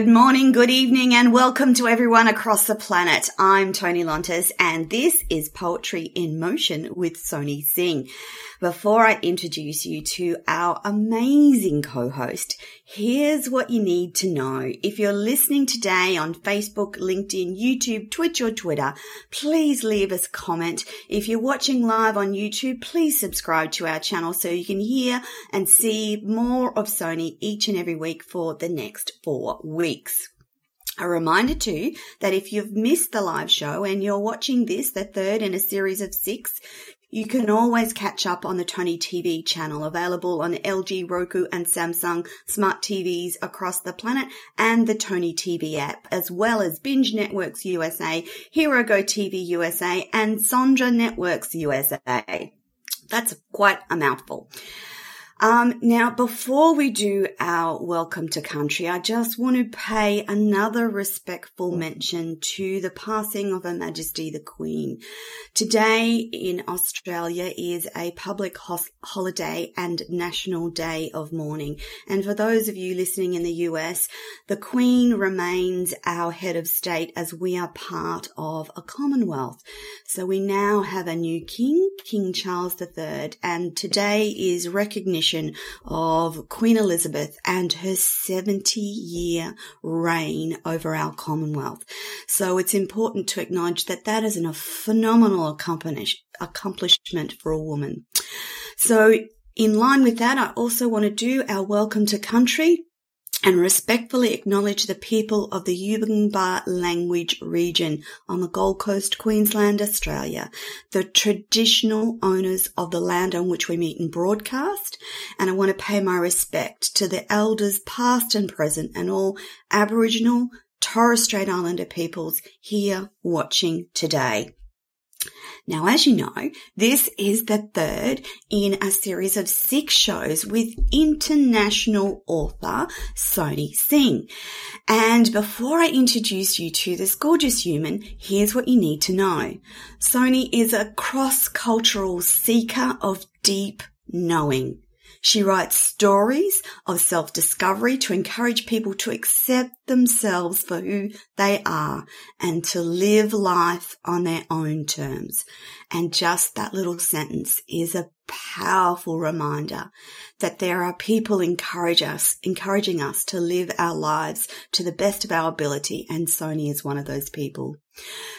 Good morning, good evening, and welcome to everyone across the planet. I'm Toni Lontis, and this is Poetry in Motion with Sony Singh. Before I introduce you to our amazing co-host, here's what you need to know. If you're listening today on Facebook, LinkedIn, YouTube, Twitch, or Twitter, please leave us a comment. If you're watching live on YouTube, please subscribe to our channel so you can hear and see more of Sony each and every week for the next four weeks. A reminder too that if you've missed the live show and you're watching this, the third in a series of six, you can always catch up on the Toni TV channel available on LG, Roku and Samsung smart TVs across the planet and the Tony TV app, as well as Binge Networks USA, Hero Go TV USA and Sondra Networks USA. That's quite a mouthful. Um, now, before we do our welcome to country, I just want to pay another respectful mention to the passing of Her Majesty the Queen. Today in Australia is a public holiday and National Day of Mourning. And for those of you listening in the US, the Queen remains our head of state as we are part of a Commonwealth. So we now have a new King, King Charles III, and today is recognition of Queen Elizabeth and her 70 year reign over our Commonwealth. So it's important to acknowledge that that is a phenomenal accomplishment for a woman. So in line with that, I also want to do our welcome to country and respectfully acknowledge the people of the Yugambeh language region on the Gold Coast, Queensland, Australia, the traditional owners of the land on which we meet and broadcast. And I want to pay my respect to the elders past and present and all Aboriginal, Torres Strait Islander peoples here watching today. Now, as you know, this is the third in a series of six shows with international author Sony Singh. And before I introduce you to this gorgeous human, here's what you need to know. Sony is a cross-cultural seeker of deep knowing. She writes stories of self-discovery to encourage people to accept themselves for who they are and to live life on their own terms. And just that little sentence is a powerful reminder that there are people encourage us, encouraging us to live our lives to the best of our ability. And Sony is one of those people.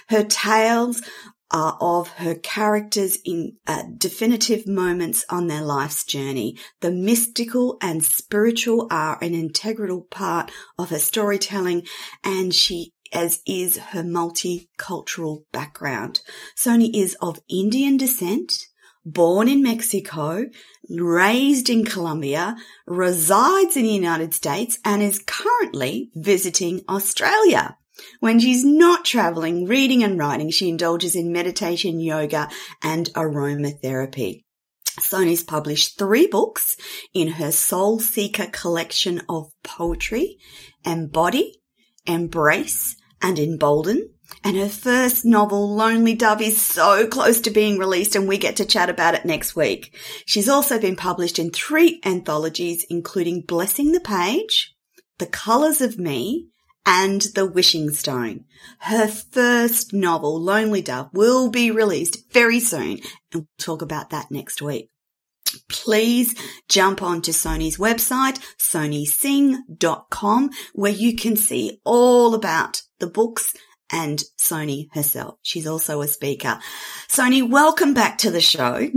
Her tales are of her characters in uh, definitive moments on their life's journey. The mystical and spiritual are an integral part of her storytelling and she as is her multicultural background. Sony is of Indian descent, born in Mexico, raised in Colombia, resides in the United States, and is currently visiting Australia. When she's not traveling, reading and writing, she indulges in meditation, yoga, and aromatherapy. Sony's published three books in her Soul Seeker collection of poetry, Embody, Embrace, and Embolden. And her first novel, Lonely Dove, is so close to being released and we get to chat about it next week. She's also been published in three anthologies, including Blessing the Page, The Colors of Me, and The Wishing Stone. Her first novel, Lonely Dove, will be released very soon and we'll talk about that next week. Please jump onto Sony's website, sonising.com, where you can see all about the books and Sony herself. She's also a speaker. Sony, welcome back to the show.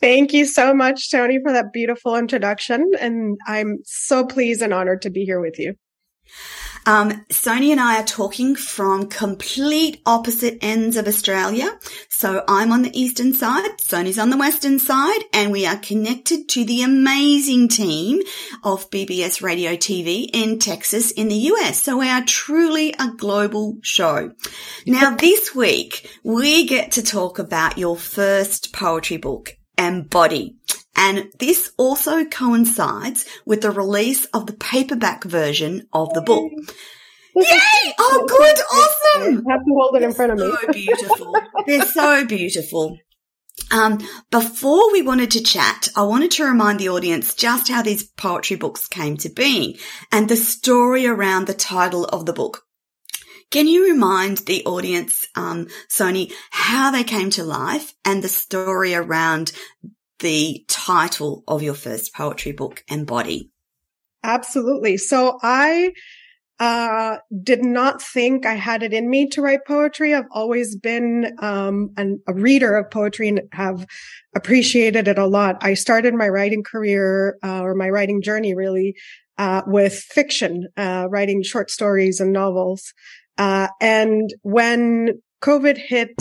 Thank you so much, Toni, for that beautiful introduction. And I'm so pleased and honored to be here with you. Um, Soni and I are talking from complete opposite ends of Australia. So I'm on the eastern side, Sony's on the western side, and we are connected to the amazing team of BBS Radio TV in Texas in the US. So we are truly a global show. Now this week we get to talk about your first poetry book, Embody. And this also coincides with the release of the paperback version of the book. Yay! Oh, good, awesome. I have to hold it in front of me. So beautiful. They're so beautiful. Um, before we wanted to chat, I wanted to remind the audience just how these poetry books came to being and the story around the title of the book. Can you remind the audience, um, Sony, how they came to life and the story around the title of your first poetry book, Embody? Absolutely. So I uh, did not think I had it in me to write poetry. I've always been um, an, a reader of poetry and have appreciated it a lot. I started my writing career uh, or my writing journey really uh, with fiction, uh, writing short stories and novels. Uh, and when COVID hit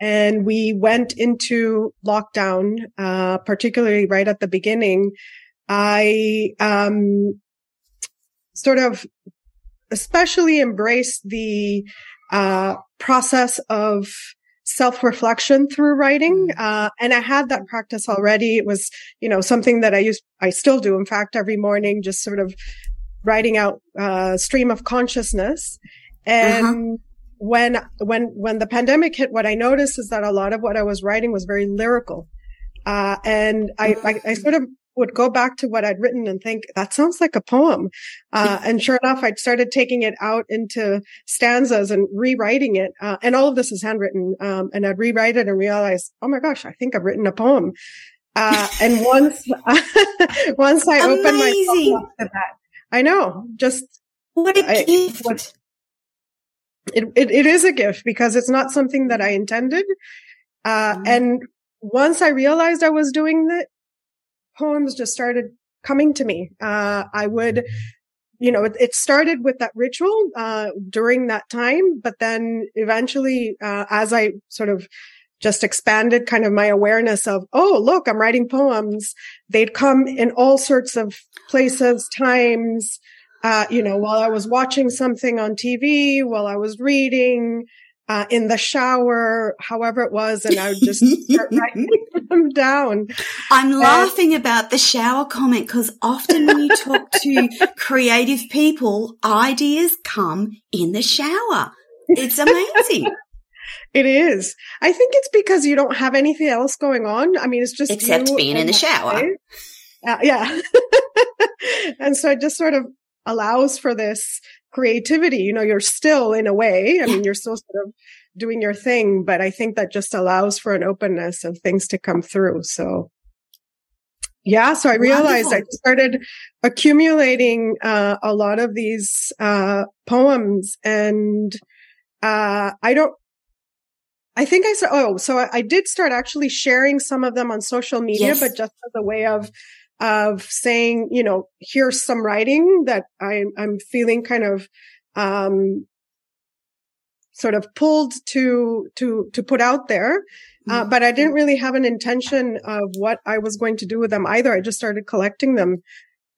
and we went into lockdown, uh, particularly right at the beginning, I um, sort of especially embraced the uh, process of self-reflection through writing. Mm. Uh, and I had that practice already. It was, you know, something that I used, I still do. In fact, every morning, just sort of writing out a uh, stream of consciousness. And uh-huh. when, when, when the pandemic hit, what I noticed is that a lot of what I was writing was very lyrical. Uh, and I, I, I, sort of would go back to what I'd written and think that sounds like a poem. Uh, and sure enough, I'd started taking it out into stanzas and rewriting it. Uh, and all of this is handwritten. Um, and I'd rewrite it and realize, oh my gosh, I think I've written a poem. Uh, and once, once I Amazing. opened my up to that, I know, just what a gift. what, it, it, it is a gift because it's not something that I intended. Uh, mm. and once I realized I was doing it, poems just started coming to me. Uh, I would, you know, it, it, started with that ritual, uh, during that time, but then eventually, uh, as I sort of just expanded kind of my awareness of, oh, look, I'm writing poems. They'd come in all sorts of places, times, uh, you know, while I was watching something on TV, while I was reading, uh, in the shower, however it was, and I would just start writing them down. I'm and, laughing about the shower comment because often when you talk to creative people, ideas come in the shower. It's amazing. It is. I think it's because you don't have anything else going on. I mean, it's just except being in the shower. Uh, yeah. and so I just sort of allows for this creativity. You know, you're still in a way, I mean, you're still sort of doing your thing, but I think that just allows for an openness of things to come through. So yeah, so I realized Wonderful. I started accumulating uh, a lot of these uh, poems, and uh, I don't. I think I said, oh, so I, I, did start actually sharing some of them on social media, yes. but just as a way of of saying, you know, here's some writing that I, I'm feeling kind of, um, sort of pulled to, to, to put out there. Uh, mm-hmm. but I didn't really have an intention of what I was going to do with them either. I just started collecting them.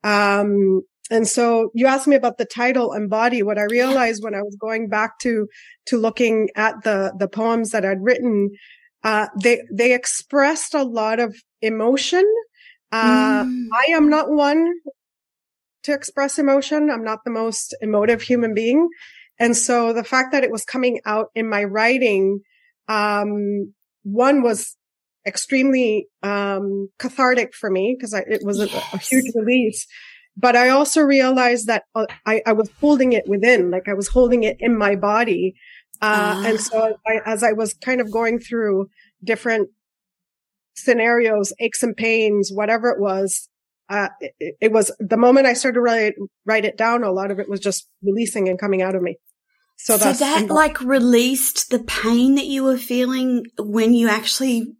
Um, and so you asked me about the title and body. What I realized when I was going back to, to looking at the, the poems that I'd written, uh, they, they expressed a lot of emotion uh, mm. I am not one to express emotion. I'm not the most emotive human being. And so the fact that it was coming out in my writing, um, one was extremely, um, cathartic for me because it was yes. a, a, huge release. But I also realized that uh, I, I, was holding it within, like I was holding it in my body. Uh, and so I, as I was kind of going through different scenarios, aches and pains, whatever it was. Uh, it, it, was the moment I started to write, write it down. A lot of it was just releasing and coming out of me. So, so that like released the pain that you were feeling when you actually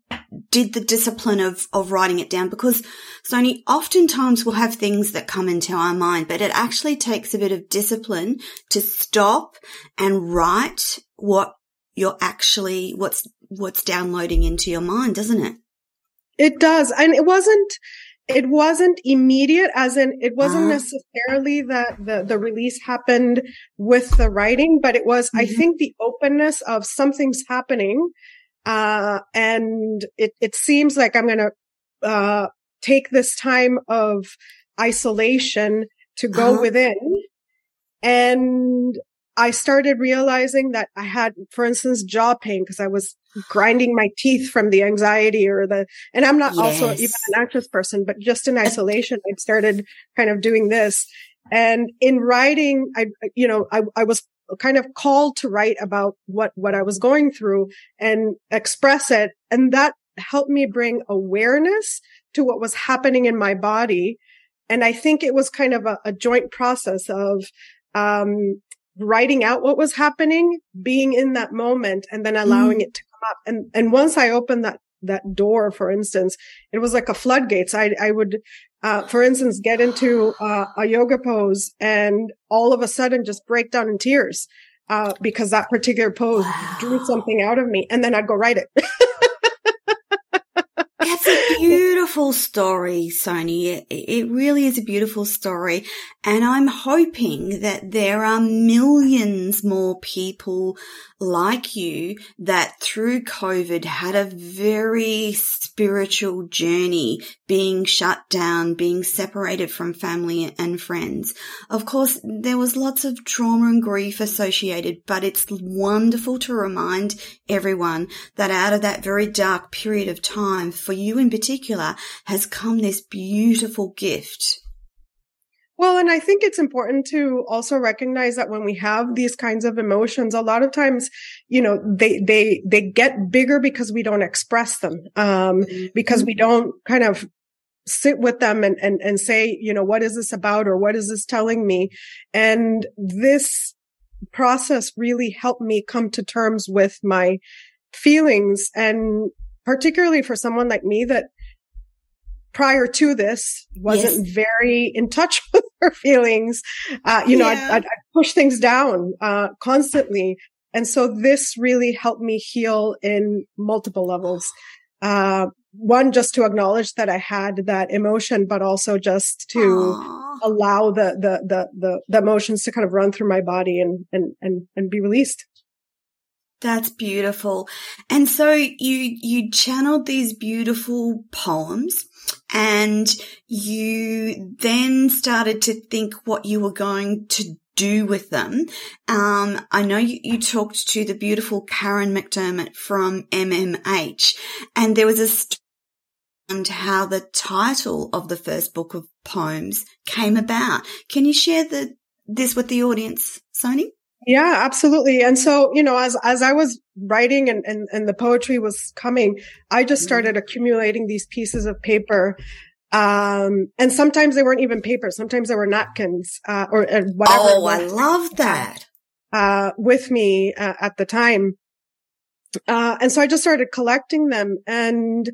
did the discipline of, of writing it down because Sony, oftentimes we'll have things that come into our mind, but it actually takes a bit of discipline to stop and write what you're actually, what's, what's downloading into your mind, doesn't it? It does. And it wasn't, it wasn't immediate as in it wasn't uh-huh. necessarily that the, the release happened with the writing, but it was, mm-hmm. I think the openness of something's happening. Uh, and it, it seems like I'm going to, uh, take this time of isolation to go uh-huh. within. And I started realizing that I had, for instance, jaw pain because I was grinding my teeth from the anxiety or the, and I'm not yes. also even an anxious person, but just in isolation, I started kind of doing this. And in writing, I, you know, I, I was kind of called to write about what, what I was going through and express it. And that helped me bring awareness to what was happening in my body. And I think it was kind of a, a joint process of, um, writing out what was happening, being in that moment and then allowing mm. it to come up. And, and once I opened that, that door, for instance, it was like a floodgates. I, I would, uh, for instance, get into uh, a yoga pose and all of a sudden just break down in tears, uh, because that particular pose wow. drew something out of me and then I'd go write it. Beautiful story, Sony. It really is a beautiful story. And I'm hoping that there are millions more people like you that through COVID had a very spiritual journey, being shut down, being separated from family and friends. Of course, there was lots of trauma and grief associated, but it's wonderful to remind everyone that out of that very dark period of time, for you in particular, has come this beautiful gift well, and I think it's important to also recognize that when we have these kinds of emotions, a lot of times, you know, they, they, they get bigger because we don't express them, um, because we don't kind of sit with them and, and, and say, you know, what is this about or what is this telling me? And this process really helped me come to terms with my feelings and particularly for someone like me that prior to this wasn't yes. very in touch with her feelings. Uh, you know, yeah. I'd, I'd, push things down, uh, constantly. And so this really helped me heal in multiple levels. Uh, one, just to acknowledge that I had that emotion, but also just to Aww. allow the, the, the, the, the emotions to kind of run through my body and, and, and, and be released. That's beautiful. And so you, you channeled these beautiful poems and you then started to think what you were going to do with them. Um, I know you, you, talked to the beautiful Karen McDermott from MMH and there was a story and how the title of the first book of poems came about. Can you share the, this with the audience, Sony? Yeah, absolutely. And so, you know, as, as I was writing and, and, and the poetry was coming, I just mm-hmm. started accumulating these pieces of paper. Um, and sometimes they weren't even paper. Sometimes they were napkins, uh, or uh, whatever. Oh, I love that. Uh, with me uh, at the time. Uh, and so I just started collecting them and,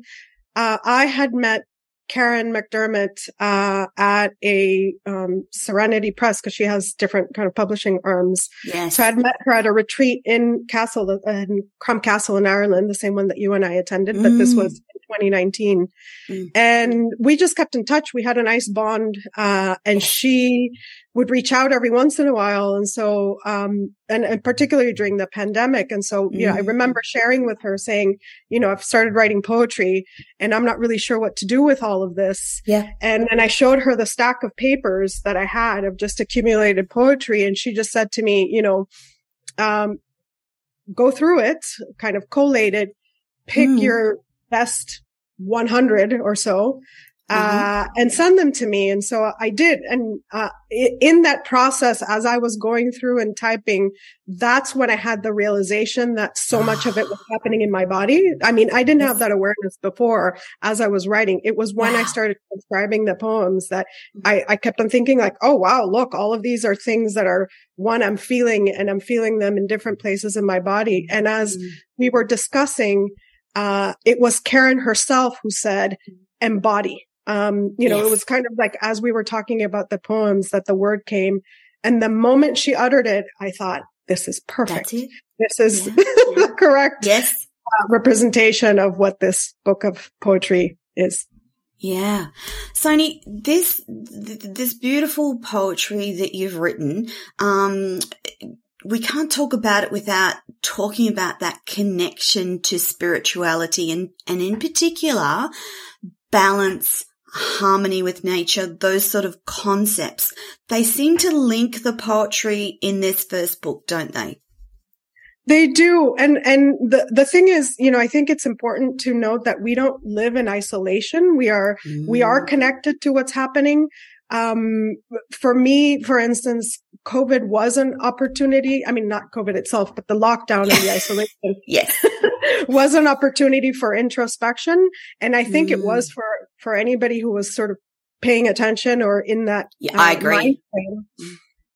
uh, I had met Karen McDermott uh, at a um, Serenity Press because she has different kind of publishing arms. Yes. So I'd met her at a retreat in Castle, uh, in Crom Castle in Ireland, the same one that you and I attended, but mm. this was 2019. Mm. And we just kept in touch. We had a nice bond. Uh, and she would reach out every once in a while. And so, um, and, and particularly during the pandemic. And so, mm. you know, I mm. remember sharing with her saying, you know, I've started writing poetry and I'm not really sure what to do with all of this. Yeah. And then I showed her the stack of papers that I had of just accumulated poetry. And she just said to me, you know, um, go through it, kind of collate it, pick mm. your best 100 or so, mm-hmm. uh, and send them to me. And so I did. And, uh, in that process, as I was going through and typing, that's when I had the realization that so much of it was happening in my body. I mean, I didn't have that awareness before as I was writing. It was when wow. I started transcribing the poems that I, I kept on thinking like, Oh, wow, look, all of these are things that are one I'm feeling and I'm feeling them in different places in my body. And as mm-hmm. we were discussing, uh, it was Karen herself who said embody. Um, you know, yes. it was kind of like as we were talking about the poems that the word came. And the moment she uttered it, I thought, this is perfect. This is yeah. the correct yes. Uh, representation of what this book of poetry is. Yeah. Sony, this, this beautiful poetry that you've written, um, we can't talk about it without talking about that connection to spirituality and, and in particular, balance, harmony with nature, those sort of concepts, they seem to link the poetry in this first book, don't they? They do. And, and the, the thing is, you know, I think it's important to note that we don't live in isolation. We are, mm. we are mm. connected to what's happening. Um, for me, for instance, COVID was an opportunity. I mean, not COVID itself, but the lockdown and the isolation. yes. was an opportunity for introspection. And I think mm. it was mm. for, for anybody who was sort of paying attention or in that. Yeah, uh, I agree.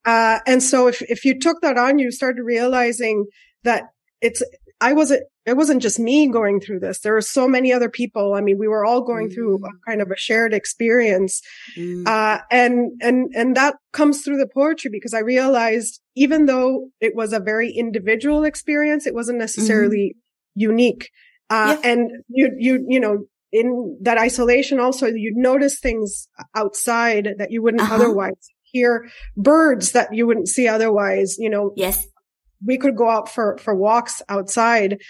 Uh, and so if, if you took that on, you started realizing that it's, I wasn't, it wasn't just me going through this. There were so many other people. I mean, we were all going mm. through a kind of a shared experience. Mm. Uh, and, and, and that comes through the poetry because I realized even though it was a very individual experience, it wasn't necessarily mm-hmm. unique. Uh, yeah. and you, you, you know, in that isolation also, you'd notice things outside that you wouldn't uh-huh. otherwise hear birds that you wouldn't see otherwise, you know. Yes we could go out for, for walks outside.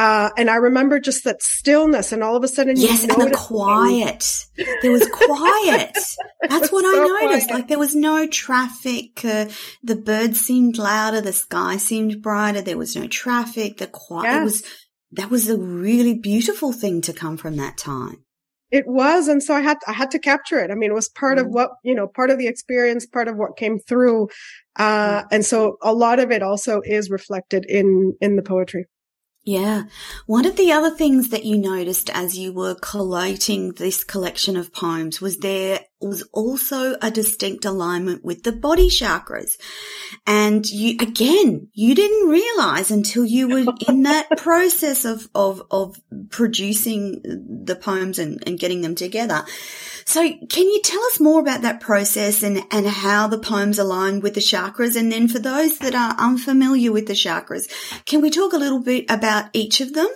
Uh, and I remember just that stillness and all of a sudden, yes, and the quiet. There was quiet. That's what so I noticed. Quiet. Like there was no traffic. Uh, the birds seemed louder. The sky seemed brighter. There was no traffic. The quiet yes. was, that was a really beautiful thing to come from that time. It was. And so I had, I had to capture it. I mean, it was part mm. of what, you know, part of the experience, part of what came through. Uh, and so a lot of it also is reflected in, in the poetry. Yeah. One of the other things that you noticed as you were collating this collection of poems was there was also a distinct alignment with the body chakras. And you, again, you didn't realize until you were in that process of, of, of producing the poems and, and getting them together. So can you tell us more about that process and, and how the poems align with the chakras? And then for those that are unfamiliar with the chakras, can we talk a little bit about each of them?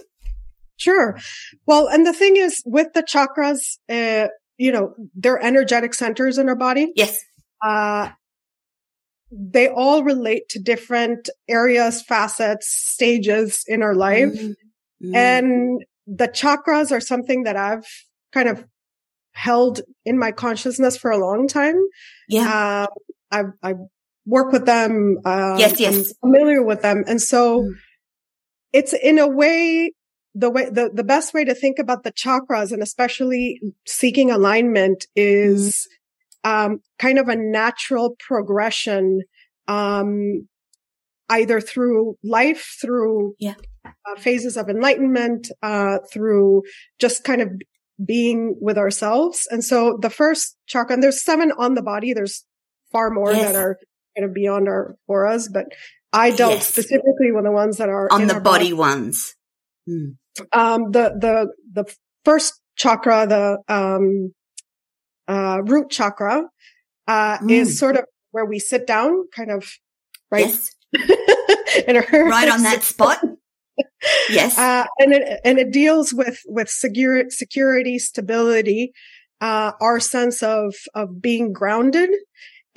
Sure. Well, and the thing is with the chakras, uh, you know, they're energetic centers in our body. Yes. Uh, they all relate to different areas, facets, stages in our life. Mm-hmm. And the chakras are something that I've kind of held in my consciousness for a long time. Yeah. Uh, I, I work with them. Uh, yes, yes. I'm familiar with them. And so mm. it's in a way the way the, the best way to think about the chakras and especially seeking alignment is um, kind of a natural progression um, either through life through yeah. uh, phases of enlightenment uh, through just kind of being with ourselves and so the first chakra and there's seven on the body there's far more yes. that are kind of beyond our auras but i dealt yes. specifically with the ones that are on the body, body ones mm um, the, the, the first chakra, the, um, uh, root chakra, uh, mm. is sort of where we sit down, kind of, right? Yes. right on that spot. yes. Uh, and it, and it deals with, with security, security, stability, uh, our sense of, of being grounded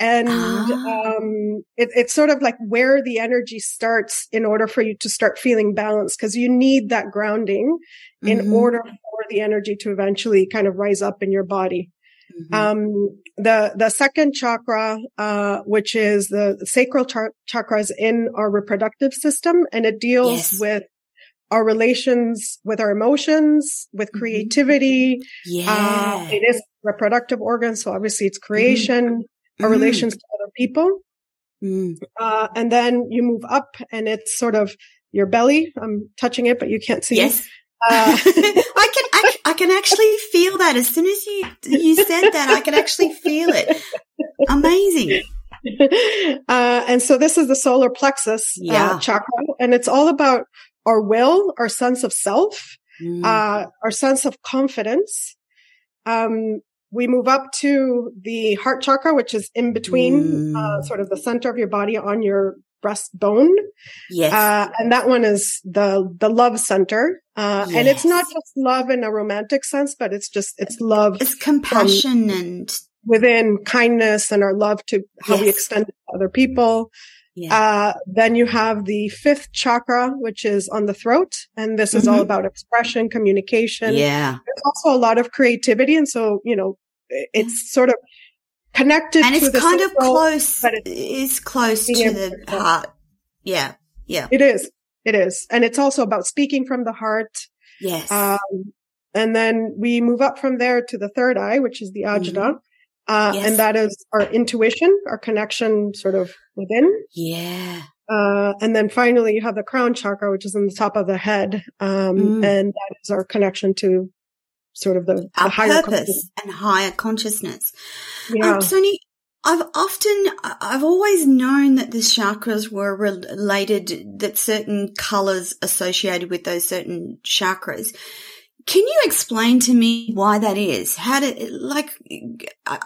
and ah. um, it, it's sort of like where the energy starts in order for you to start feeling balanced because you need that grounding in mm-hmm. order for the energy to eventually kind of rise up in your body mm-hmm. um, the the second chakra uh, which is the, sacral char- chakras in our reproductive system and it deals yes. with our relations with our emotions, with mm-hmm. creativity. Yeah. Uh, it is reproductive organs. So obviously it's creation our mm. relations to other people. Mm. Uh, and then you move up and it's sort of your belly. I'm touching it, but you can't see. Yes. Uh, I can, I, I, can actually feel that as soon as you, you said that, I can actually feel it. Amazing. Uh, and so this is the solar plexus uh, yeah. chakra and it's all about our will, our sense of self, mm. Uh, our sense of confidence. Um, we move up to the heart chakra, which is in between, uh, mm. uh, sort of the center of your body on your breastbone. Yes. Uh, and that one is the, the love center. Uh, yes. and it's not just love in a romantic sense, but it's just, it's love. It's compassion and within kindness and our love to how yes. we extend it to other people. Yeah. Uh, then you have the fifth chakra, which is on the throat. And this is mm-hmm. all about expression, communication. Yeah. There's also a lot of creativity. And so, you know, it's sort of connected and it's kind of close, but it is close to the heart. Yeah. Yeah. It is. It is. And it's also about speaking from the heart. Yes. Um, and then we move up from there to the third eye, which is the ajna. Mm-hmm. Uh, yes. and that is our intuition, our connection sort of within. Yeah. Uh, and then finally you have the crown chakra, which is in the top of the head. Um, mm. and that is our connection to sort of the, our the higher purpose and higher consciousness. Yeah. Um, Sony, I've often, I've always known that the chakras were related, that certain colors associated with those certain chakras. Can you explain to me why that is? How did, like,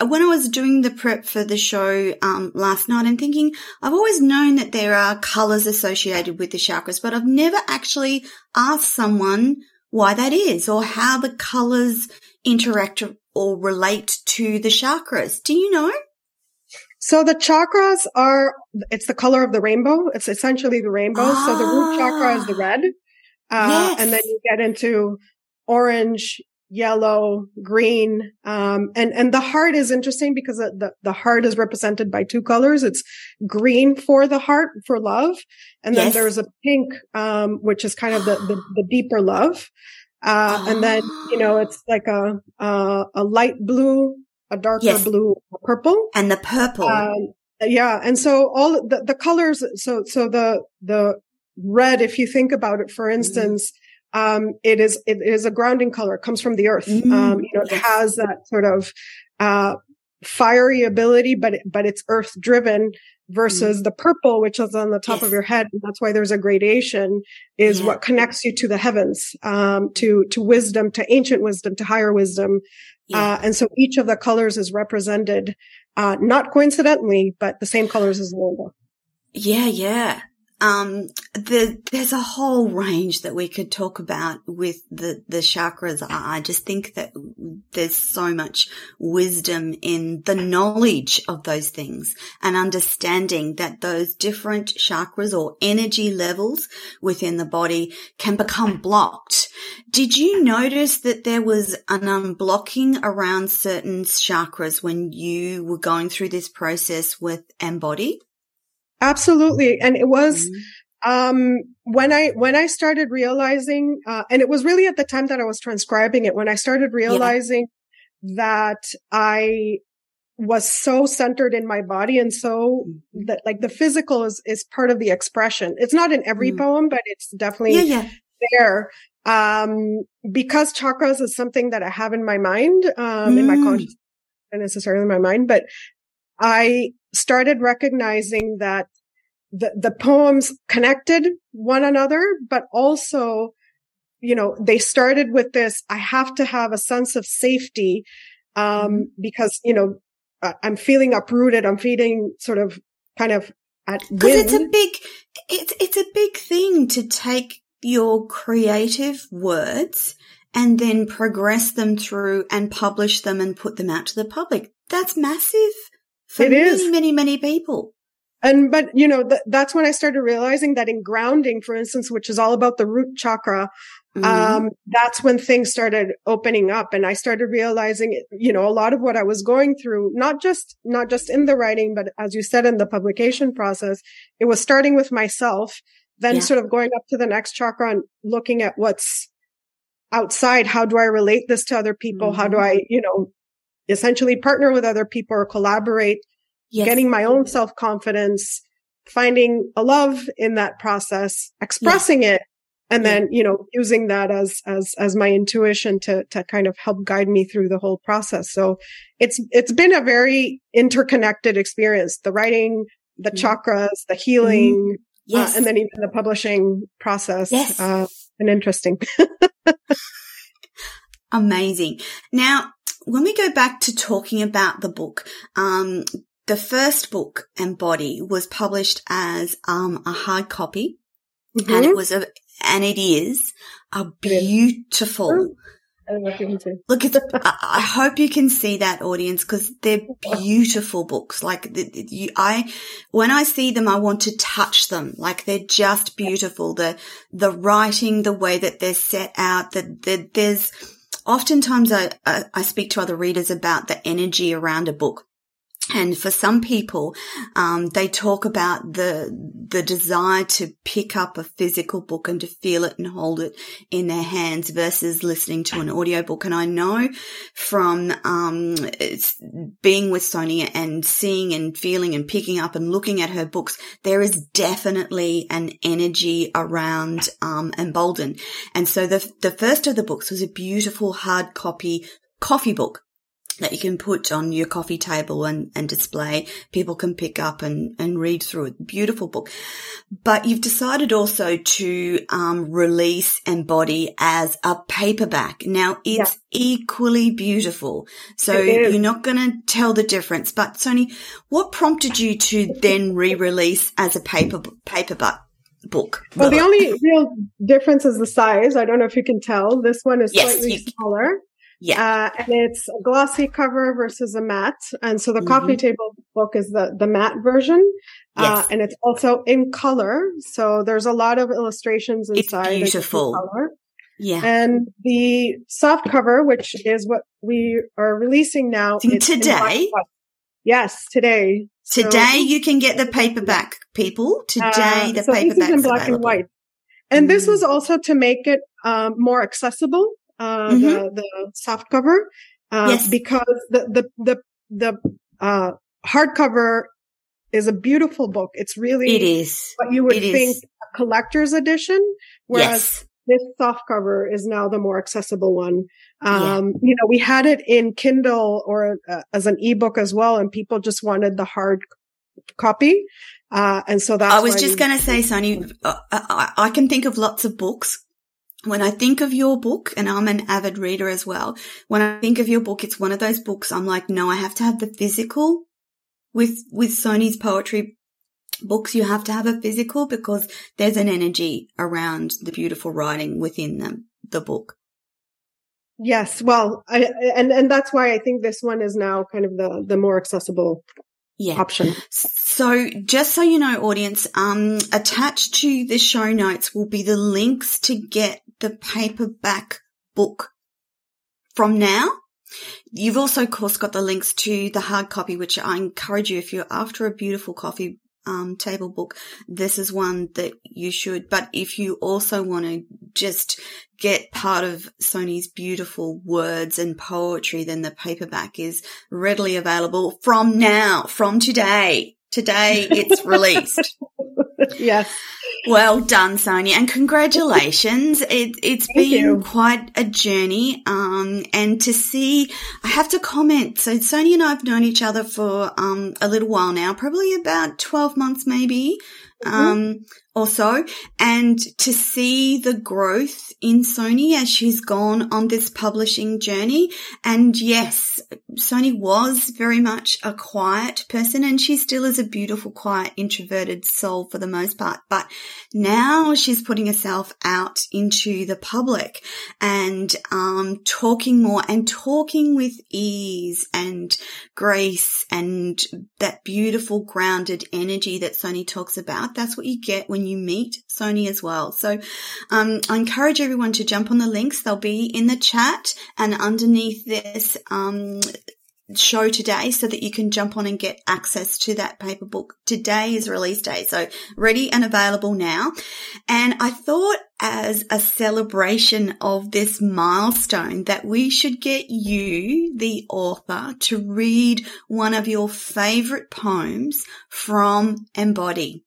when I was doing the prep for the show, um, last night, I'm thinking, I've always known that there are colors associated with the chakras, but I've never actually asked someone why that is or how the colors interact or relate to the chakras. Do you know? So the chakras are, it's the color of the rainbow. It's essentially the rainbow. Ah. So the root chakra is the red. Uh, yes. and then you get into orange, yellow, green. Um, and, and the heart is interesting because the, the heart is represented by two colors. It's green for the heart, for love. And then yes. there's a pink, um, which is kind of the, the, the deeper love. Uh, and then, you know, it's like a, a, a light blue, a darker yes. blue, purple. And the purple. Um, yeah. And so all the, the colors, so, so the, the red, if you think about it, for mm-hmm. instance, mm um, it is it is a grounding color. It comes from the earth. Mm, um, you know, it has that sort of uh, fiery ability, but it, but it's earth driven versus mm. the purple, which is on the top yes. of your head. And that's why there's a gradation is yeah. what connects you to the heavens, um, to, to wisdom, to ancient wisdom, to higher wisdom. Yeah. Uh, and so each of the colors is represented, uh, not coincidentally, but the same colors as the rainbow. Yeah. Yeah. Um, the, there's a whole range that we could talk about with the, the chakras. I just think that there's so much wisdom in the knowledge of those things and understanding that those different chakras or energy levels within the body can become blocked. Did you notice that there was an unblocking around certain chakras when you were going through this process with Embody? Absolutely. And it was, mm-hmm. um, when I, when I started realizing, uh, and it was really at the time that I was transcribing it, when I started realizing yeah. that I was so centered in my body and so mm-hmm. that like the physical is, is part of the expression. It's not in every mm-hmm. poem, but it's definitely yeah, yeah. there. Um, because chakras is something that I have in my mind, um, in my mm. consciousness, not necessarily in my mind, but I started recognizing that the, the poems connected one another, but also, you know, they started with this, I have to have a sense of safety, um, mm-hmm. because, you know, I'm feeling uprooted. I'm feeling sort of kind of at Because it's a big, it's, it's a big thing to take your creative words and then progress them through and publish them and put them out to the public. That's massive for it many, is. many, many people. And, but, you know, th- that's when I started realizing that in grounding, for instance, which is all about the root chakra, mm-hmm. um, that's when things started opening up. And I started realizing, you know, a lot of what I was going through, not just, not just in the writing, but as you said, in the publication process, it was starting with myself, then yeah. sort of going up to the next chakra and looking at what's outside. How do I relate this to other people? Mm-hmm. How do I, you know, essentially partner with other people or collaborate, yes. getting my own self confidence, finding a love in that process, expressing yes. it, and then, you know, using that as, as, as my intuition to, to kind of help guide me through the whole process. So it's, it's been a very interconnected experience. The writing, the mm-hmm. chakras, the healing, mm-hmm. yes. Uh, and then even the publishing process. Yes. Uh, and interesting. Amazing. Now, when we go back to talking about the book, um, the first book, Embody, was published as um, a hard copy, mm-hmm. and it was a, and it is a beautiful. Look at the. I hope you can see that audience because they're beautiful books. Like you, I, when I see them, I want to touch them. Like they're just beautiful. The the writing, the way that they're set out, that the, there's oftentimes I, I speak to other readers about the energy around a book. And for some people, um, they talk about the the desire to pick up a physical book and to feel it and hold it in their hands versus listening to an audiobook. And I know from um, being with Sonia and seeing and feeling and picking up and looking at her books, there is definitely an energy around um, Embolden. And so the the first of the books was a beautiful hard copy coffee book that you can put on your coffee table and, and display. People can pick up and, and read through it. Beautiful book. But you've decided also to um, release Embody as a paperback. Now it's yeah. equally beautiful. So you're not going to tell the difference. But Sony, what prompted you to then re-release as a paper paperback? book. Well, the only real difference is the size. I don't know if you can tell. This one is yes, slightly you, smaller. Yeah. Uh, and it's a glossy cover versus a matte. And so the mm-hmm. coffee table book is the, the matte version. Uh, yes. Uh, and it's also in color. So there's a lot of illustrations inside. It's beautiful. Yeah. And the soft cover, which is what we are releasing now. Today. Yes, today. Today so, you can get the paperback, people. Today uh, the so paperback in black available. and white. And mm. this was also to make it um, more accessible uh, mm-hmm. the, the soft cover, uh, yes. because the, the, the, the, uh, hardcover is a beautiful book. It's really, it is what you would it think is. a collector's edition, whereas yes. this soft cover is now the more accessible one. Um, yeah. you know, we had it in Kindle or uh, as an ebook as well, and people just wanted the hard copy. Uh, and so that I was just going to say, Sonny, uh, I, I, can think of lots of books when I think of your book, and I'm an avid reader as well, when I think of your book, it's one of those books I'm like, no, I have to have the physical with, with Sony's poetry books. You have to have a physical because there's an energy around the beautiful writing within them, the book. Yes. Well, I, and, and that's why I think this one is now kind of the, the more accessible yeah. option. So just so you know, audience, um, attached to the show notes will be the links to get the paperback book from now. You've also, of course, got the links to the hard copy, which I encourage you if you're after a beautiful coffee um, table book, this is one that you should. But if you also want to just get part of Sony's beautiful words and poetry, then the paperback is readily available from now, from today. Today it's released. yes. Well done, Sonia, and congratulations. It, has been you. quite a journey. Um, and to see, I have to comment. So Sonia and I have known each other for, um, a little while now, probably about 12 months, maybe. Mm-hmm. Um, or so. And to see the growth in Sony as she's gone on this publishing journey. And yes, Sony was very much a quiet person and she still is a beautiful, quiet, introverted soul for the most part. But now she's putting herself out into the public and, um, talking more and talking with ease and grace and that beautiful grounded energy that Sony talks about. That's what you get when you meet Sony as well. So um, I encourage everyone to jump on the links. They'll be in the chat and underneath this um, show today so that you can jump on and get access to that paper book. Today is release day, so ready and available now. And I thought as a celebration of this milestone that we should get you, the author, to read one of your favorite poems from Embody.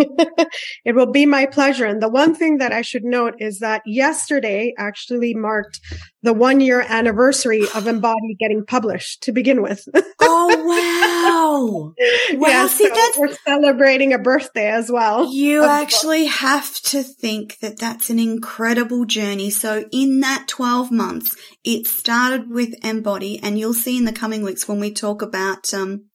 it will be my pleasure. And the one thing that I should note is that yesterday actually marked the one year anniversary of Embody getting published to begin with. oh, wow. Wow. Yeah, See, so that's, we're celebrating a birthday as well. You actually have to think that that's an incredible journey. So in that 12 months, it started with Embody and you'll see in the coming weeks when we talk about, um,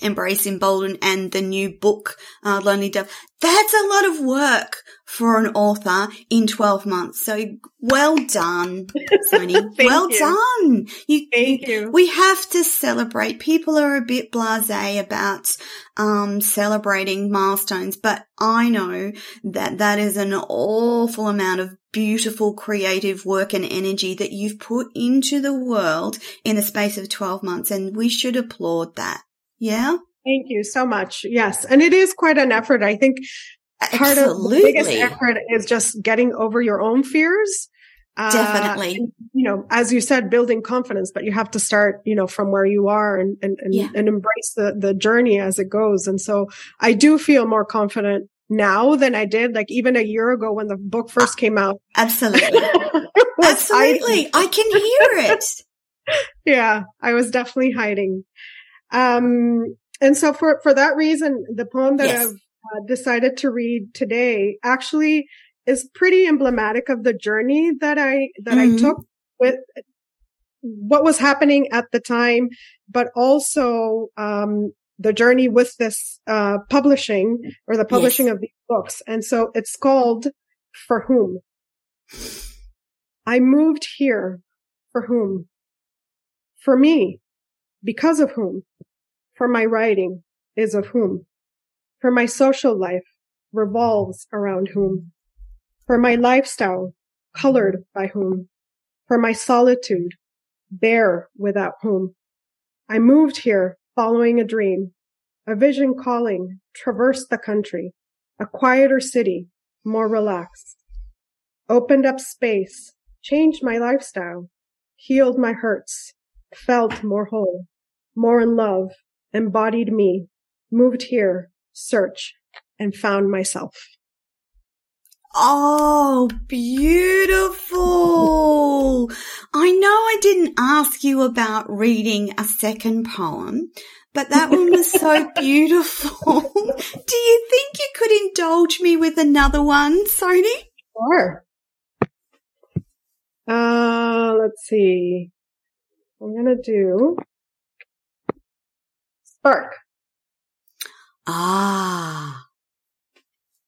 Embrace Bolden and the new book, uh, Lonely Dove. That's a lot of work for an author in 12 months. So well done, Sony. well you. done. You, Thank you. We have to celebrate. People are a bit blasé about, um, celebrating milestones, but I know that that is an awful amount of beautiful creative work and energy that you've put into the world in the space of 12 months. And we should applaud that. Yeah. Thank you so much. Yes. And it is quite an effort. I think part Absolutely. of the biggest effort is just getting over your own fears. Uh, Definitely. Uh, and, you know, as you said, building confidence, but you have to start, you know, from where you are and, and, and, yeah. and embrace the, the journey as it goes. And so I do feel more confident now than I did, like even a year ago when the book first came out. Absolutely. Absolutely. I can hear it. yeah, I was definitely hiding. Um, and so for, for that reason, the poem that yes. I've uh, decided to read today actually is pretty emblematic of the journey that I, that mm-hmm. I took with what was happening at the time, but also, um, the journey with this, uh, publishing or the publishing yes. of these books. And so it's called For Whom? I moved here for whom? For me. Because of whom? For my writing is of whom? For my social life revolves around whom? For my lifestyle colored by whom? For my solitude bare without whom? I moved here following a dream, a vision calling, traversed the country, a quieter city, more relaxed, opened up space, changed my lifestyle, healed my hurts, felt more whole, more in love, embodied me, moved here, search, and found myself. Oh, beautiful. I know I didn't ask you about reading a second poem, but that one was so beautiful. Do you think you could indulge me with another one, Sony? Sure. Uh, let's see. I'm going to do Spark. Ah.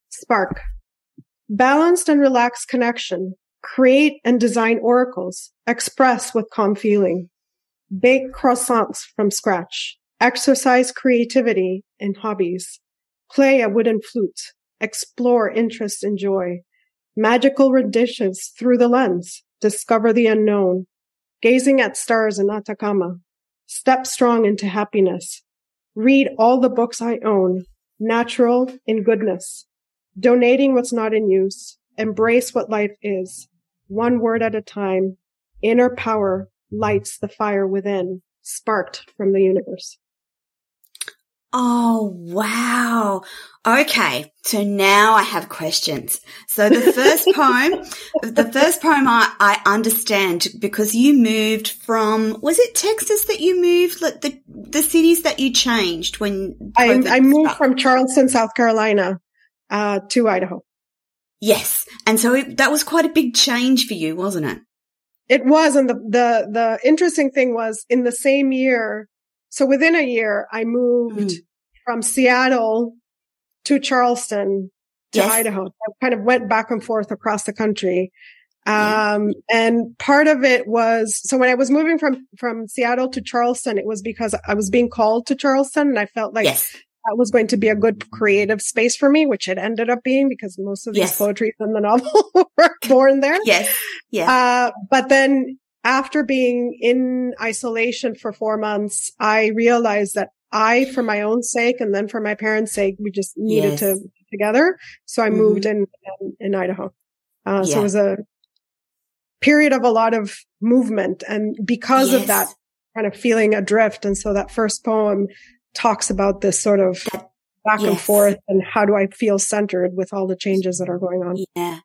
Spark. Balanced and relaxed connection. Create and design oracles. Express with calm feeling. Bake croissants from scratch. Exercise creativity in hobbies. Play a wooden flute. Explore interest and joy. Magical renditions through the lens. Discover the unknown. Gazing at stars in Atacama. Step strong into happiness. Read all the books I own. Natural in goodness. Donating what's not in use. Embrace what life is. One word at a time. Inner power lights the fire within, sparked from the universe. Oh, wow. Okay. So now I have questions. So the first poem, the first poem I, I understand because you moved from, was it Texas that you moved? Like the, the cities that you changed when I, I, moved from Charleston, South Carolina, uh, to Idaho. Yes. And so it, that was quite a big change for you, wasn't it? It was. And the, the, the interesting thing was in the same year, so within a year, I moved mm. from Seattle to Charleston to yes. Idaho. I kind of went back and forth across the country. Um, and part of it was, so when I was moving from, from Seattle to Charleston, it was because I was being called to Charleston and I felt like yes. that was going to be a good creative space for me, which it ended up being because most of these yes. poetry and the novel were born there. Yes. Yeah. Uh, but then after being in isolation for four months, I realized that I, for my own sake and then for my parents' sake, we just needed yes. to together. So I mm-hmm. moved in, in, in Idaho. Uh, yeah. so it was a period of a lot of movement. And because yes. of that kind of feeling adrift. And so that first poem talks about this sort of back yes. and forth and how do I feel centered with all the changes that are going on. Yeah.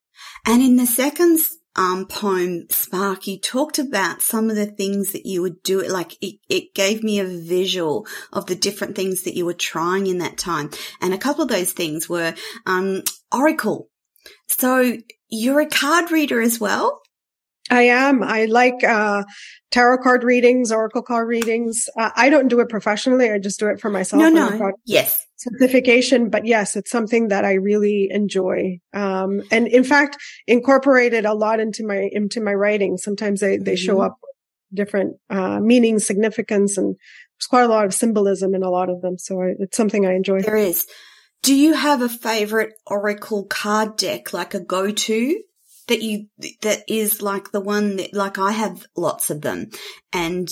And in the second um, poem, Spark, you talked about some of the things that you would do. Like it, it gave me a visual of the different things that you were trying in that time. And a couple of those things were, um, Oracle. So you're a card reader as well? I am. I like uh, tarot card readings, oracle card readings. Uh, I don't do it professionally. I just do it for myself. No, no. Yes. Certification, but yes, it's something that I really enjoy. Um, and in fact, incorporated a lot into my into my writing. Sometimes they they mm-hmm. show up different uh, meaning, significance, and there's quite a lot of symbolism in a lot of them. So I, it's something I enjoy. There is. Do you have a favorite oracle card deck, like a go-to? that you that is like the one that like I have lots of them and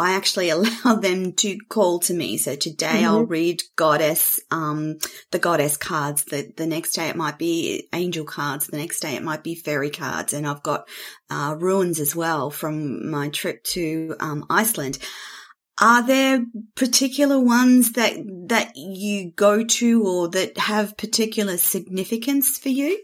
I actually allow them to call to me. So today mm-hmm. I'll read goddess, um, the goddess cards. The, the next day it might be angel cards. The next day it might be fairy cards. And I've got, uh, runes as well from my trip to, um, Iceland. Are there particular ones that, that you go to or that have particular significance for you?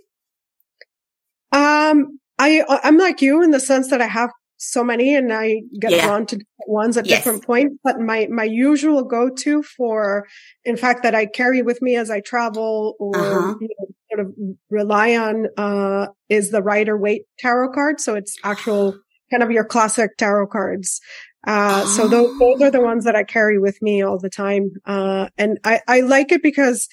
Um, I, I'm like you in the sense that I have so many and I get yeah. drawn to ones at yes. different points. But my, my usual go-to for, in fact, that I carry with me as I travel or uh-huh. you know, sort of rely on, uh, is the Rider Waite tarot card. So it's actual kind of your classic tarot cards. Uh, oh. so those, those are the ones that I carry with me all the time. Uh, and I, I like it because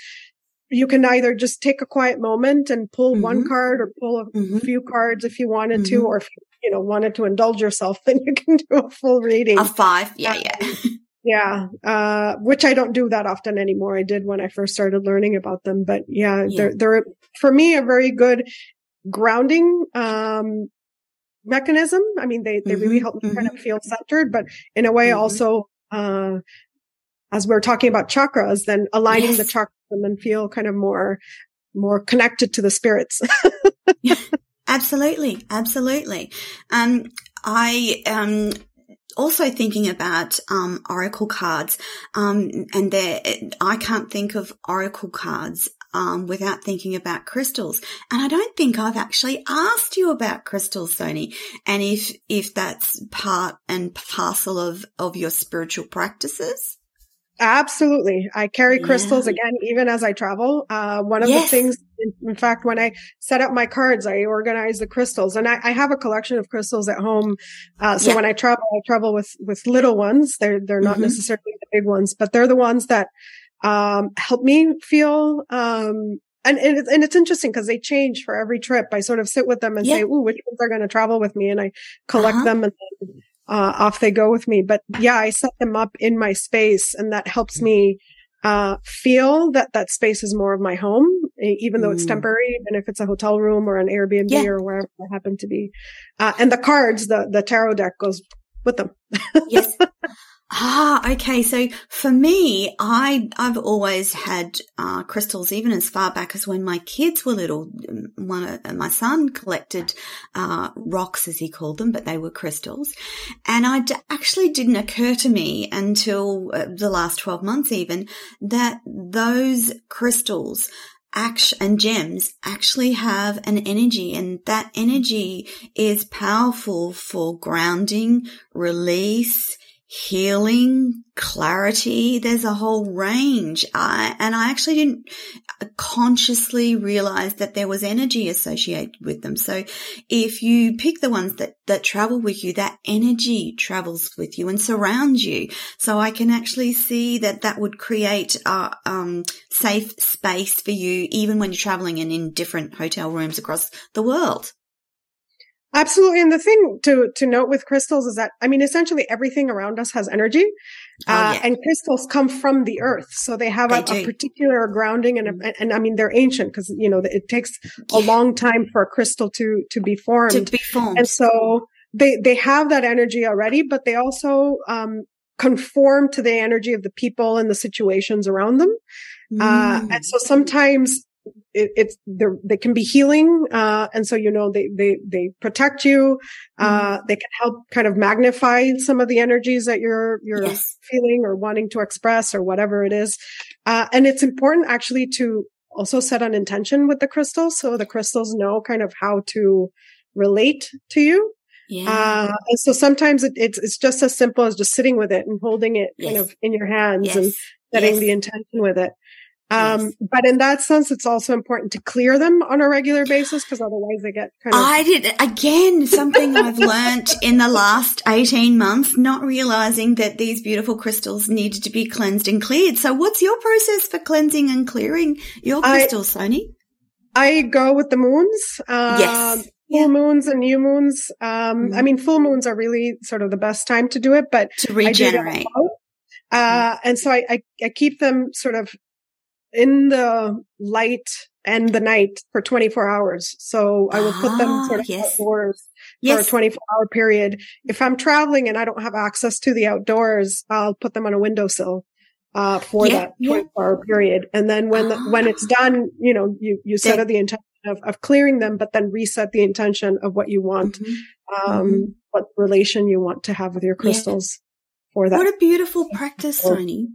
you can either just take a quiet moment and pull mm-hmm. one card or pull a mm-hmm. few cards if you wanted mm-hmm. to, or if you know wanted to indulge yourself, then you can do a full reading. A five, yeah, yeah. Yeah, uh, which I don't do that often anymore. I did when I first started learning about them, but yeah, yeah. they're they're for me a very good grounding um, mechanism. I mean, they they mm-hmm, really help me mm-hmm. kind of feel centered, but in a way mm-hmm. also, uh, as we're talking about chakras, then aligning yes. the chakras and feel kind of more, more connected to the spirits. absolutely. Absolutely. Um, I, um, also thinking about um, oracle cards, um, and there, I can't think of oracle cards um, without thinking about crystals. And I don't think I've actually asked you about crystals, Sony, and if if that's part and parcel of of your spiritual practices. Absolutely. I carry yeah. crystals again, even as I travel. Uh, one of yes. the things, in, fact, when I set up my cards, I organize the crystals and I, I have a collection of crystals at home. Uh, so yeah. when I travel, I travel with, with little ones. They're, they're not mm-hmm. necessarily the big ones, but they're the ones that, um, help me feel, um, and, and, it's, and it's interesting because they change for every trip. I sort of sit with them and yeah. say, "Ooh, which ones are going to travel with me?" And I collect uh-huh. them and uh, off they go with me. But yeah, I set them up in my space and that helps me, uh, feel that that space is more of my home, even though it's mm. temporary, even if it's a hotel room or an Airbnb yeah. or wherever I happen to be. Uh, and the cards, the, the tarot deck goes with them. yes. Ah, okay. So for me, I, I've always had, uh, crystals even as far back as when my kids were little. One, uh, my son collected, uh, rocks as he called them, but they were crystals. And I d- actually didn't occur to me until uh, the last 12 months even that those crystals act- and gems actually have an energy and that energy is powerful for grounding, release, healing, clarity. There's a whole range. I, and I actually didn't consciously realize that there was energy associated with them. So if you pick the ones that, that travel with you, that energy travels with you and surrounds you. So I can actually see that that would create a um, safe space for you, even when you're traveling and in different hotel rooms across the world. Absolutely. And the thing to, to note with crystals is that, I mean, essentially everything around us has energy. Oh, uh, yeah. and crystals come from the earth. So they have they a, a, particular grounding and, a, mm-hmm. and I mean, they're ancient because, you know, it takes a long time for a crystal to, to be formed. To be formed. And so they, they have that energy already, but they also, um, conform to the energy of the people and the situations around them. Mm. Uh, and so sometimes it, it's there they can be healing uh, and so you know they they they protect you uh, mm-hmm. they can help kind of magnify some of the energies that you're you're yes. feeling or wanting to express or whatever it is uh, and it's important actually to also set an intention with the crystals so the crystals know kind of how to relate to you yeah. Uh, and so sometimes it, it's it's just as simple as just sitting with it and holding it yes. kind of in your hands yes. and setting the intention with it Um, yes. but in that sense, it's also important to clear them on a regular basis because otherwise they get kind of. I did again something I've learned in the last 18 months, not realizing that these beautiful crystals needed to be cleansed and cleared. So what's your process for cleansing and clearing your crystals, I, Sony? I go with the moons. Um, yes. Full yeah. moons and new moons. Um, mm. I mean, full moons are really sort of the best time to do it, but to regenerate. Uh, and so I, I, I keep them sort of in the light and the night for 24 hours. So I will put them ah, sort of yes. outdoors yes. for a 24 hour period. If I'm traveling and I don't have access to the outdoors, I'll put them on a windowsill. Uh, for yeah, that 24 yeah. hour period. And then when, the, when it's ah. done, you know, you, you set up the intention of, of clearing them, but then reset the intention of what you want, mm-hmm. um, mm-hmm. what relation you want to have with your crystals yeah. for that. What a beautiful practice, Sony.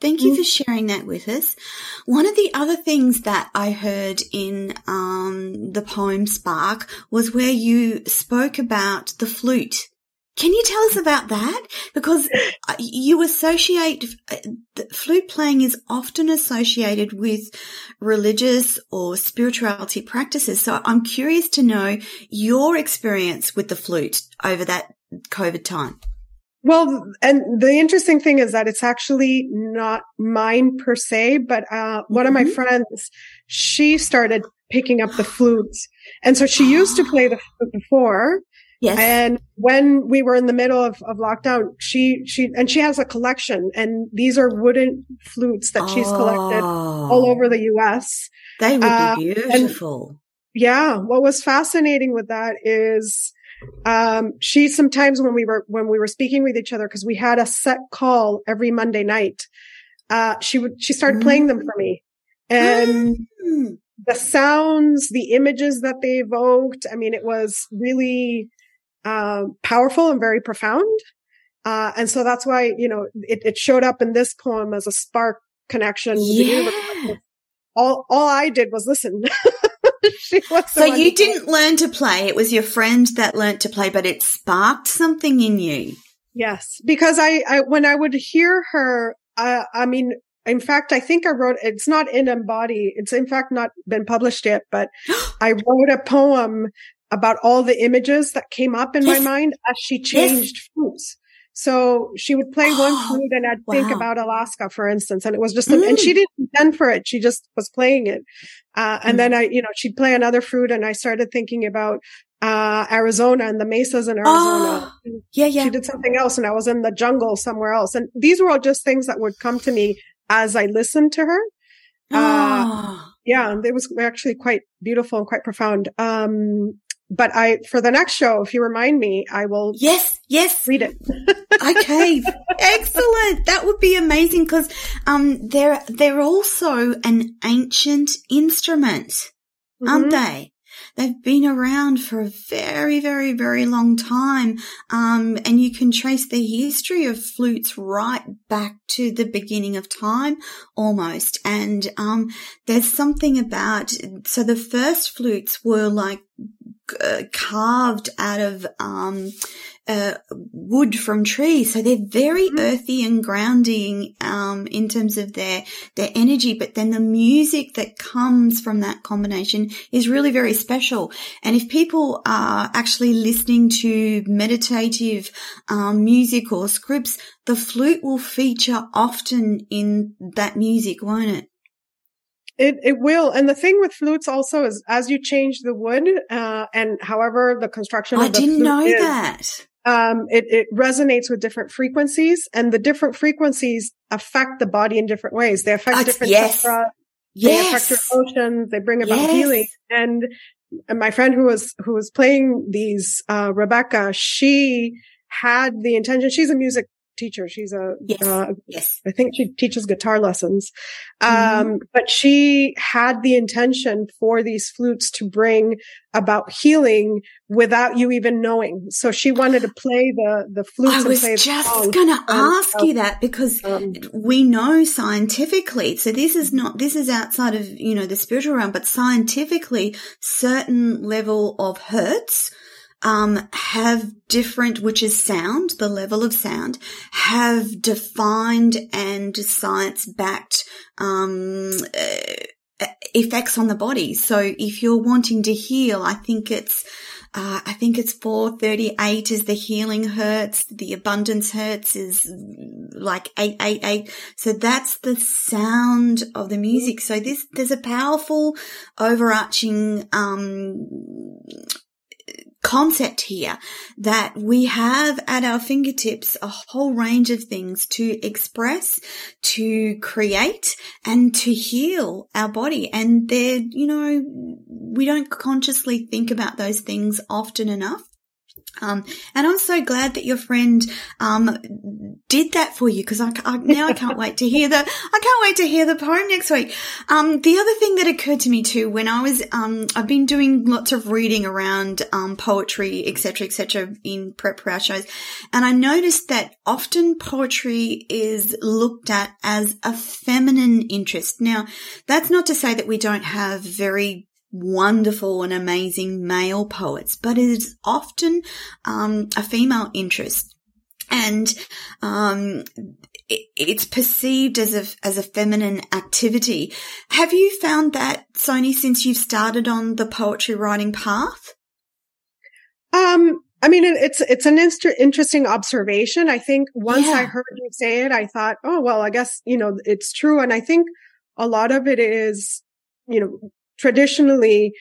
Thank you mm. for sharing that with us. One of the other things that I heard in um, the poem Spark was where you spoke about the flute. Can you tell us about that? Because uh, you associate uh, flute playing is often associated with religious or spirituality practices. So I'm curious to know your experience with the flute over that COVID time. Well, and the interesting thing is that it's actually not mine per se, but uh, one mm-hmm. of my mm-hmm. friends, she started picking up the flutes. And so she used to play the flute before. Yes. And when we were in the middle of, of lockdown, she, she, and she has a collection and these are wooden flutes that oh, she's collected all oh. over the US. They would uh, be beautiful. yeah. What was fascinating with that is um, she sometimes when we were when we were speaking with each other because we had a set call every Monday night, uh, she would she started playing them for me, and mm. the sounds, the images that they evoked. I mean, it was really uh, powerful and very profound. Uh, and so that's why you know it, it, showed up in this poem as a spark connection. Yeah. All all I did was listen. so you didn't learn to play. It was your friend that learned to play, but it sparked something in you. Yes, because I, I when I would hear her, uh, I mean, in fact, I think I wrote. It's not in Embody. It's in fact not been published yet, but I wrote a poem about all the images that came up in yes. my mind as she changed yes. foods. So she would play one oh, flute and I'd wow. think about Alaska, for instance. And it was just, mm. and she mm. didn't intend for it. She just was playing it. Uh, and mm. then I, you know, she'd play another fruit and I started thinking about, uh, Arizona and the mesas in Arizona. Oh, yeah, yeah. She did something else and I was in the jungle somewhere else. And these were all just things that would come to me as I listened to her. Oh. Uh, ah. yeah, it was actually quite beautiful and quite profound. Um, but I, for the next show, if you remind me, I will. Yes, yes. Read it. okay. Excellent. That would be amazing because, um, they're, they're also an ancient instrument, mm-hmm. aren't they? They've been around for a very, very, very long time. Um, and you can trace the history of flutes right back to the beginning of time almost. And, um, there's something about, so the first flutes were like uh, carved out of um, uh, wood from trees, so they're very mm-hmm. earthy and grounding um, in terms of their their energy. But then the music that comes from that combination is really very special. And if people are actually listening to meditative um, music or scripts, the flute will feature often in that music, won't it? It it will, and the thing with flutes also is as you change the wood, uh, and however the construction. I didn't know is, that. Um, it it resonates with different frequencies, and the different frequencies affect the body in different ways. They affect uh, different yes. chakras. Yes. They affect your emotions. They bring about yes. healing. And, and my friend who was who was playing these, uh, Rebecca, she had the intention. She's a music teacher. She's a, yes. Uh, yes. I think she teaches guitar lessons. Um, mm-hmm. but she had the intention for these flutes to bring about healing without you even knowing. So she wanted to play the, the flutes. I was just going to ask you that because um, we know scientifically. So this is not, this is outside of, you know, the spiritual realm, but scientifically certain level of hertz um, have different, which is sound, the level of sound, have defined and science backed um, uh, effects on the body. So if you're wanting to heal, I think it's uh, I think it's 438 is the healing hertz. The abundance hertz is like 888. So that's the sound of the music. So this, there's a powerful overarching, um, concept here that we have at our fingertips a whole range of things to express, to create and to heal our body. And they're, you know, we don't consciously think about those things often enough. Um, and I'm so glad that your friend um, did that for you because I, I, now I can't wait to hear the I can't wait to hear the poem next week. Um, the other thing that occurred to me too when I was um, I've been doing lots of reading around um, poetry, etc., etc., in prep for our shows, and I noticed that often poetry is looked at as a feminine interest. Now, that's not to say that we don't have very wonderful and amazing male poets, but it is often um, a female interest. And um, it, it's perceived as a as a feminine activity. Have you found that, Sony, since you've started on the poetry writing path? Um, I mean, it's it's an inst- interesting observation. I think once yeah. I heard you say it, I thought, oh well, I guess you know it's true, and I think a lot of it is, you know, traditionally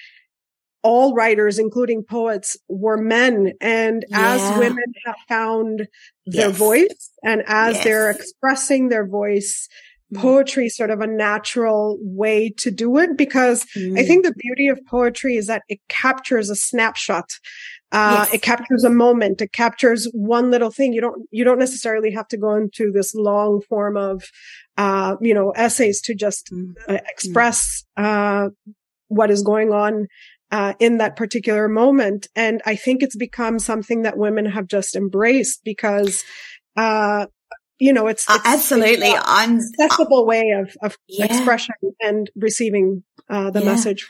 all writers, including poets, were men. And yeah. as women have found their yes. voice and as yes. they're expressing their voice, mm. poetry is sort of a natural way to do it because mm. I think the beauty of poetry is that it captures a snapshot. Uh, yes. it captures a moment. It captures one little thing. You don't, you don't necessarily have to go into this long form of, uh, you know, essays to just mm. uh, express, uh, what is going on uh, in that particular moment. And I think it's become something that women have just embraced because, uh, you know, it's, uh, it's uh, absolutely it's I'm accessible way of, of yeah. expression and receiving uh, the yeah. message.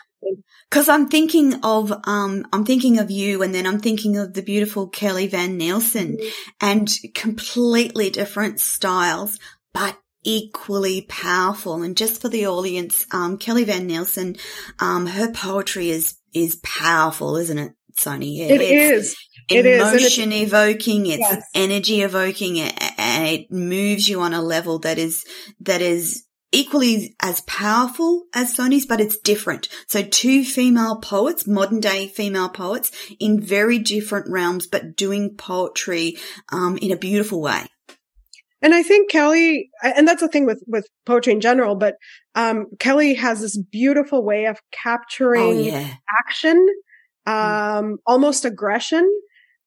Because I'm thinking of, um, I'm thinking of you, and then I'm thinking of the beautiful Kelly Van Nielsen, mm-hmm. and completely different styles, but equally powerful. And just for the audience, um, Kelly Van Nielsen, um, her poetry is, is powerful, isn't it, Sony? It it's is. It emotion is. evoking, it's yes. energy evoking, it, and it moves you on a level that is, that is equally as powerful as Sony's, but it's different. So two female poets, modern day female poets in very different realms, but doing poetry, um, in a beautiful way. And I think Kelly, and that's the thing with, with poetry in general, but, um, Kelly has this beautiful way of capturing oh, yeah. action, mm. um, mm. almost aggression.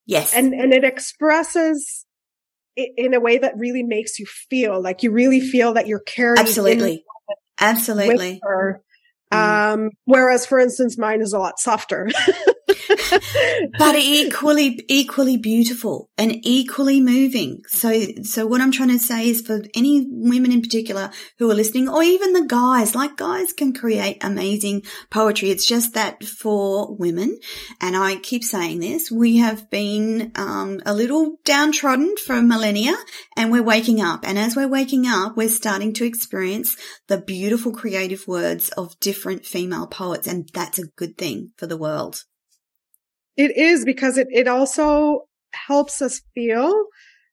Yes. And, and it expresses in a way that really makes you feel like you really feel that you're carrying. Absolutely. Absolutely. Mm. Um, whereas for instance, mine is a lot softer. but equally, equally beautiful and equally moving. So, so what I'm trying to say is for any women in particular who are listening or even the guys, like guys can create amazing poetry. It's just that for women, and I keep saying this, we have been, um, a little downtrodden for millennia and we're waking up. And as we're waking up, we're starting to experience the beautiful creative words of different female poets. And that's a good thing for the world. It is because it, it also helps us feel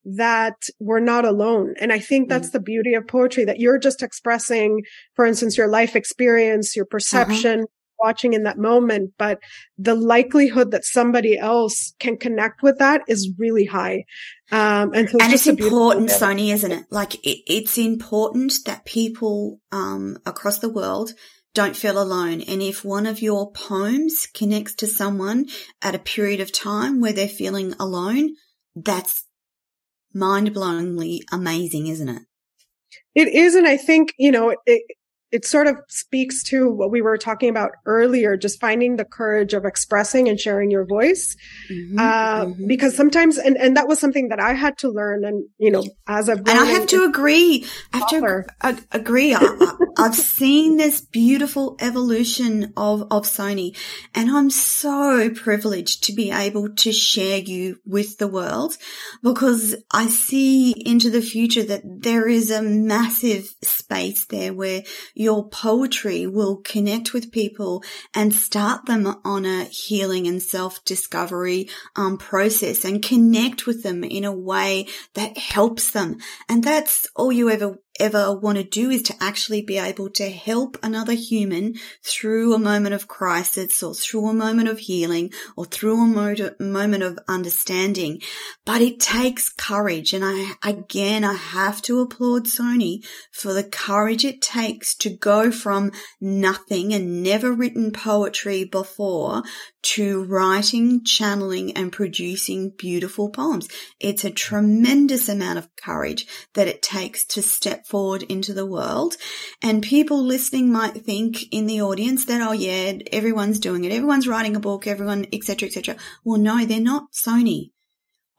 that we're not alone. And I think that's mm the beauty of poetry that you're just expressing, for instance, your life experience, your perception, uh-huh. watching in that moment. But the likelihood that somebody else can connect with that is really high. Um, and, so it's, and it's important, Sony, isn't it? Like it, it's important that people, um, across the world don't feel alone. And if one of your poems connects to someone at a period of time where they're feeling alone, that's mind blowingly amazing, isn't it? It is. And I think, you know, it, it sort of speaks to what we were talking about earlier, just finding the courage of expressing and sharing your voice. Mm-hmm, uh, mm-hmm. because sometimes, and, and that was something that I had to learn. And, you know, as I've and I have to agree, I have to ag- agree. I, have seen this beautiful evolution of, of Sony and I'm so privileged to be able to share you with the world because I see into the future that there is a massive space there where your poetry will connect with people and start them on a healing and self-discovery um, process and connect with them in a way that helps them. And that's all you ever ever want to do is to actually be able to help another human through a moment of crisis or through a moment of healing or through a moment of understanding. But it takes courage. And I, again, I have to applaud Sony for the courage it takes to go from nothing and never written poetry before to writing, channeling and producing beautiful poems. It's a tremendous amount of courage that it takes to step forward into the world. And people listening might think in the audience that, oh yeah, everyone's doing it. Everyone's writing a book, everyone, etc., etc. Well, no, they're not Sony.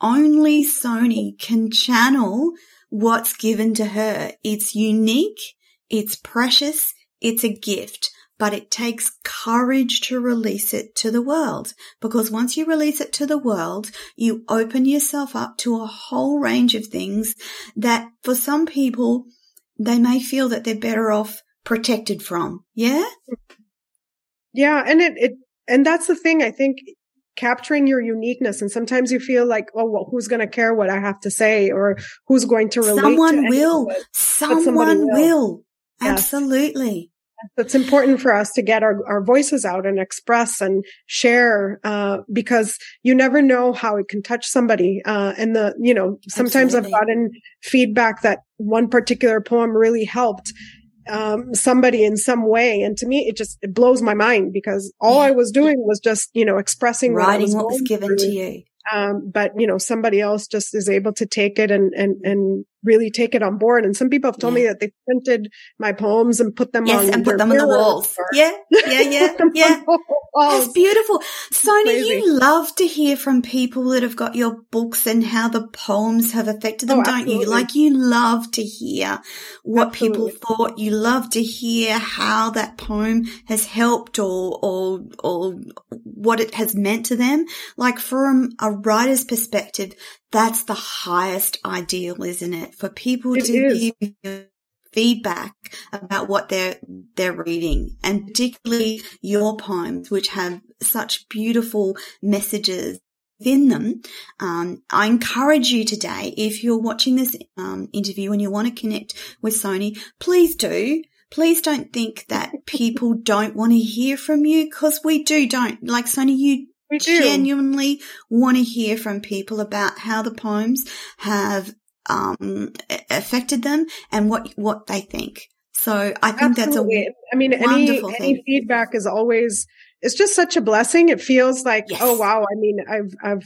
Only Sony can channel what's given to her. It's unique. It's precious. It's a gift but it takes courage to release it to the world because once you release it to the world, you open yourself up to a whole range of things that for some people, they may feel that they're better off protected from. Yeah. Yeah. And it, it, and that's the thing. I think capturing your uniqueness. And sometimes you feel like, oh, well, who's going to care what I have to say or who's going to relate? Someone to will. Someone will. will. Yes. Absolutely it's important for us to get our, our voices out and express and share uh, because you never know how it can touch somebody uh, and the you know sometimes Absolutely. i've gotten feedback that one particular poem really helped um, somebody in some way and to me it just it blows my mind because all yeah. i was doing was just you know expressing writing what was, what was given through. to you um, but you know somebody else just is able to take it and and and really take it on board. And some people have told yeah. me that they printed my poems and put them yes, on and put them on the walls. Yeah, yeah, yeah, yeah. That's beautiful. Sony, you love to hear from people that have got your books and how the poems have affected them, oh, don't you? Like you love to hear what absolutely. people thought. You love to hear how that poem has helped or, or, or what it has meant to them. Like from a writer's perspective, that's the highest ideal, isn't it? For people it to is. give feedback about what they're they're reading and particularly your poems which have such beautiful messages within them um, i encourage you today if you're watching this um, interview and you want to connect with sony please do please don't think that people don't want to hear from you because we do don't like sony you we do. genuinely want to hear from people about how the poems have um, affected them and what what they think. So I think Absolutely. that's a I mean any any feedback is always it's just such a blessing. It feels like yes. oh wow. I mean I've I've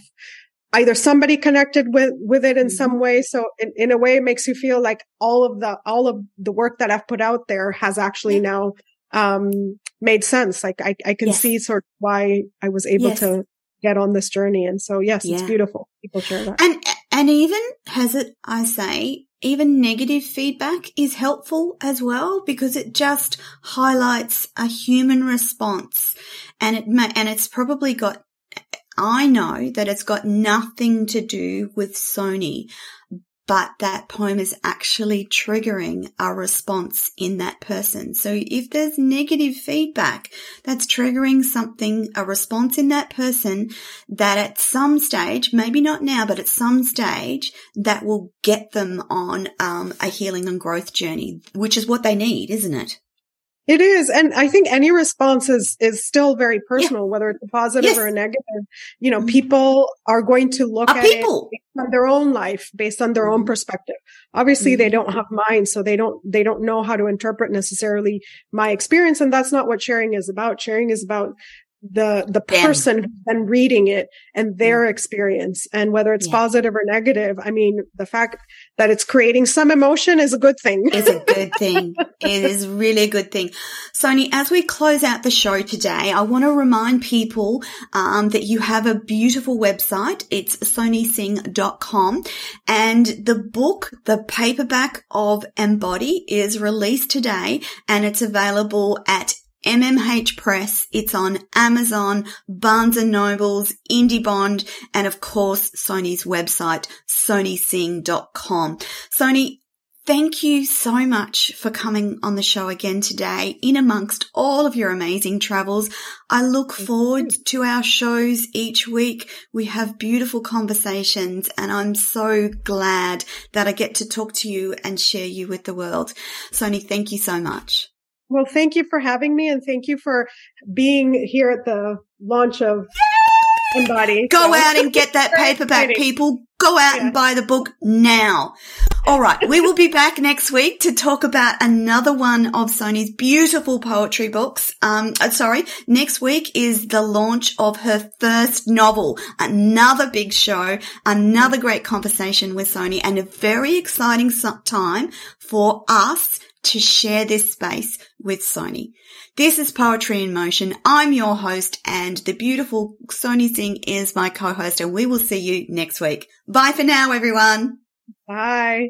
either somebody connected with with it in mm-hmm. some way so in, in a way it makes you feel like all of the all of the work that i've put out there has actually yeah. now um made sense. Like I, I can yes. see sort of why I was able yes. to get on this journey. And so, yes, yeah. it's beautiful. People share that. And, and even has it, I say, even negative feedback is helpful as well because it just highlights a human response and it may, and it's probably got I know that it's got nothing to do with Sony, but that poem is actually triggering a response in that person. So if there's negative feedback, that's triggering something, a response in that person that at some stage, maybe not now, but at some stage that will get them on um, a healing and growth journey, which is what they need, isn't it? It is. And I think any response is, is still very personal, yeah. whether it's a positive yes. or a negative. You know, mm-hmm. people are going to look at people. it based on their own life, based on their mm-hmm. own perspective. Obviously, mm-hmm. they don't have minds, so they don't, they don't know how to interpret necessarily my experience. And that's not what sharing is about. Sharing is about the the person who's been reading it and their experience. And whether it's yeah. positive or negative i mean the fact that it's creating some emotion is a good thing. It's a good thing. It is really a good thing. Sony as we close out the show today i want to remind people um, that you have a beautiful website. It's sonysing.com and the book the paperback of embody is released today and it's available at MMH Press. It's on Amazon, Barnes and Nobles, IndieBound, and of course, Sony's website, sonysing.com. Sony, thank you so much for coming on the show again today in amongst all of your amazing travels. I look forward to our shows each week. We have beautiful conversations and I'm so glad that I get to talk to you and share you with the world. Sony, thank you so much. Well, thank you for having me and thank you for being here at the launch of Embody. Go so. out and get that paperback, people. Go out yeah. and buy the book now. All right. we will be back next week to talk about another one of Sony's beautiful poetry books. Um, uh, sorry. Next week is the launch of her first novel. Another big show, another great conversation with Sony and a very exciting time for us to share this space with Sony. This is Poetry in Motion. I'm your host and the beautiful Sony Singh is my co-host and we will see you next week. Bye for now, everyone. Bye.